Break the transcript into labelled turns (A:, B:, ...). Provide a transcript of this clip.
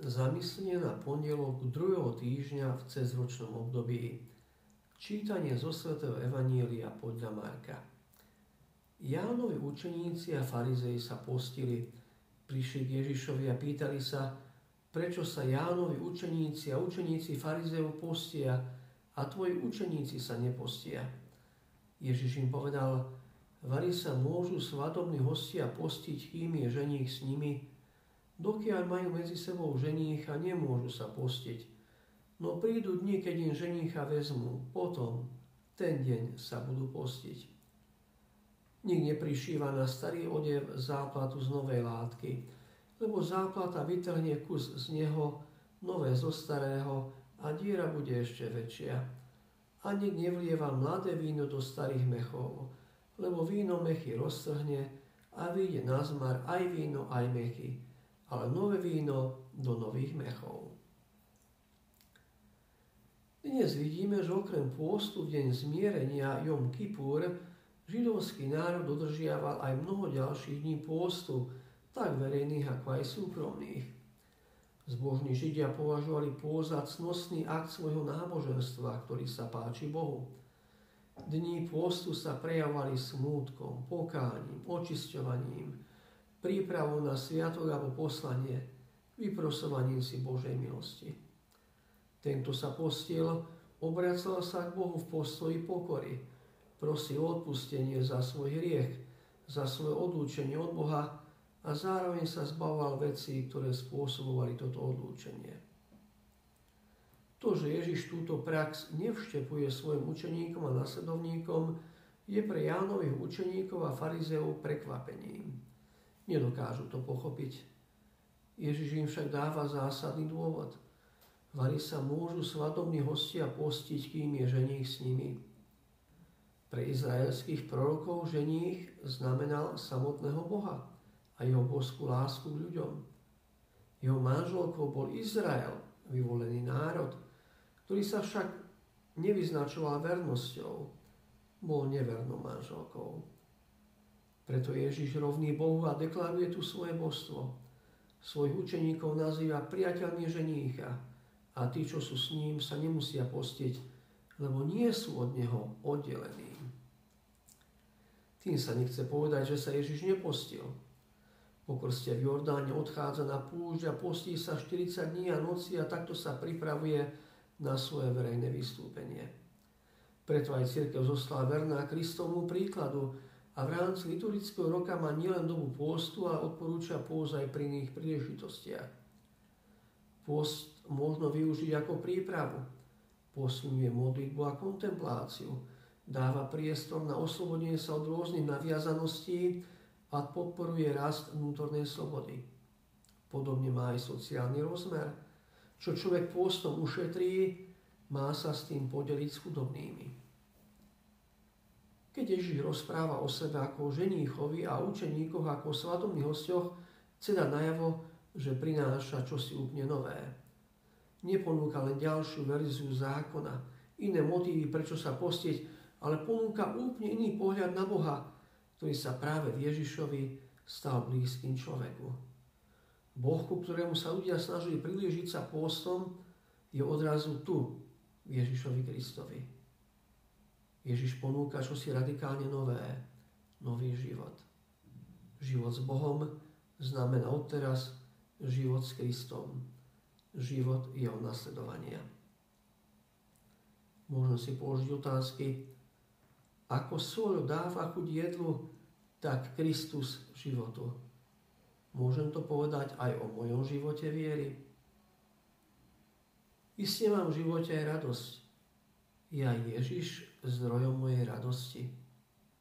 A: Zamyslenie na pondelok druhého týždňa v cezročnom období. Čítanie zo svätého Evanília podľa Marka. Jánovi učeníci a farizei sa postili, prišli k Ježišovi a pýtali sa, prečo sa Jánovi učeníci a učeníci farizejov postia a tvoji učeníci sa nepostia. Ježiš im povedal, vari sa môžu svadobní hostia postiť, kým je ženích s nimi, dokiaľ majú medzi sebou ženícha, nemôžu sa postiť. No prídu dni, keď im ženícha vezmú, potom ten deň sa budú postiť. Nik neprišíva na starý odev záplatu z novej látky, lebo záplata vytrhne kus z neho, nové zo starého a diera bude ešte väčšia. A nik nevlieva mladé víno do starých mechov, lebo víno mechy roztrhne a vyjde na zmar aj víno, aj mechy ale nové víno do nových mechov. Dnes vidíme, že okrem pôstu v deň zmierenia Jom Kippur židovský národ dodržiaval aj mnoho ďalších dní pôstu, tak verejných ako aj súkromných. Zbožní Židia považovali pôst cnostný akt svojho náboženstva, ktorý sa páči Bohu. Dní pôstu sa prejavovali smútkom, pokáním, očisťovaním, prípravou na sviatok alebo poslanie, vyprosovaním si Božej milosti. Ten, kto sa postil, obracal sa k Bohu v postoji pokory, prosil odpustenie za svoj hriech, za svoje odlúčenie od Boha a zároveň sa zbavoval veci, ktoré spôsobovali toto odlúčenie. To, že Ježiš túto prax nevštepuje svojim učeníkom a nasledovníkom, je pre Jánových učeníkov a farizeov prekvapením. Nedokážu to pochopiť. Ježiš im však dáva zásadný dôvod. Vari sa môžu svadobní hostia postiť, kým je ženích s nimi. Pre izraelských prorokov ženích znamenal samotného Boha a jeho božskú lásku k ľuďom. Jeho manželkou bol Izrael, vyvolený národ, ktorý sa však nevyznačoval vernosťou, bol nevernou manželkou. Preto Ježiš rovný Bohu a deklaruje tu svoje božstvo. Svojich učeníkov nazýva priateľmi ženícha a tí, čo sú s ním, sa nemusia postiť, lebo nie sú od neho oddelení. Tým sa nechce povedať, že sa Ježiš nepostil. Po krste v Jordáne odchádza na púšť a postí sa 40 dní a noci a takto sa pripravuje na svoje verejné vystúpenie. Preto aj církev zostala verná Kristovmu príkladu, a v rámci liturgického roka má nielen dobu pôstu, ale odporúča pôst aj pri iných príležitostiach. Pôst možno využiť ako prípravu. Posilňuje modlitbu a kontempláciu. Dáva priestor na oslobodenie sa od rôznych naviazaností a podporuje rast vnútornej slobody. Podobne má aj sociálny rozmer. Čo človek pôstom ušetrí, má sa s tým podeliť s chudobnými. Keď Ježiš rozpráva o sebe ako o ženíchovi a učeníkoch ako o svadobných hostoch, chce dať najavo, že prináša čosi úplne nové. Neponúka len ďalšiu verziu zákona, iné motívy, prečo sa postieť, ale ponúka úplne iný pohľad na Boha, ktorý sa práve v Ježišovi stal blízkym človeku. Boh, ku ktorému sa ľudia snažili priliežiť sa postom, je odrazu tu, v Ježišovi Kristovi. Ježiš ponúka čosi radikálne nové, nový život. Život s Bohom znamená odteraz život s Kristom, život jeho nasledovania. Možno si položiť otázky, ako sol dáva chuť jedlu, tak Kristus životu. Môžem to povedať aj o mojom živote viery. Isté mám v živote aj radosť. Je aj Ježiš zdrojom mojej radosti.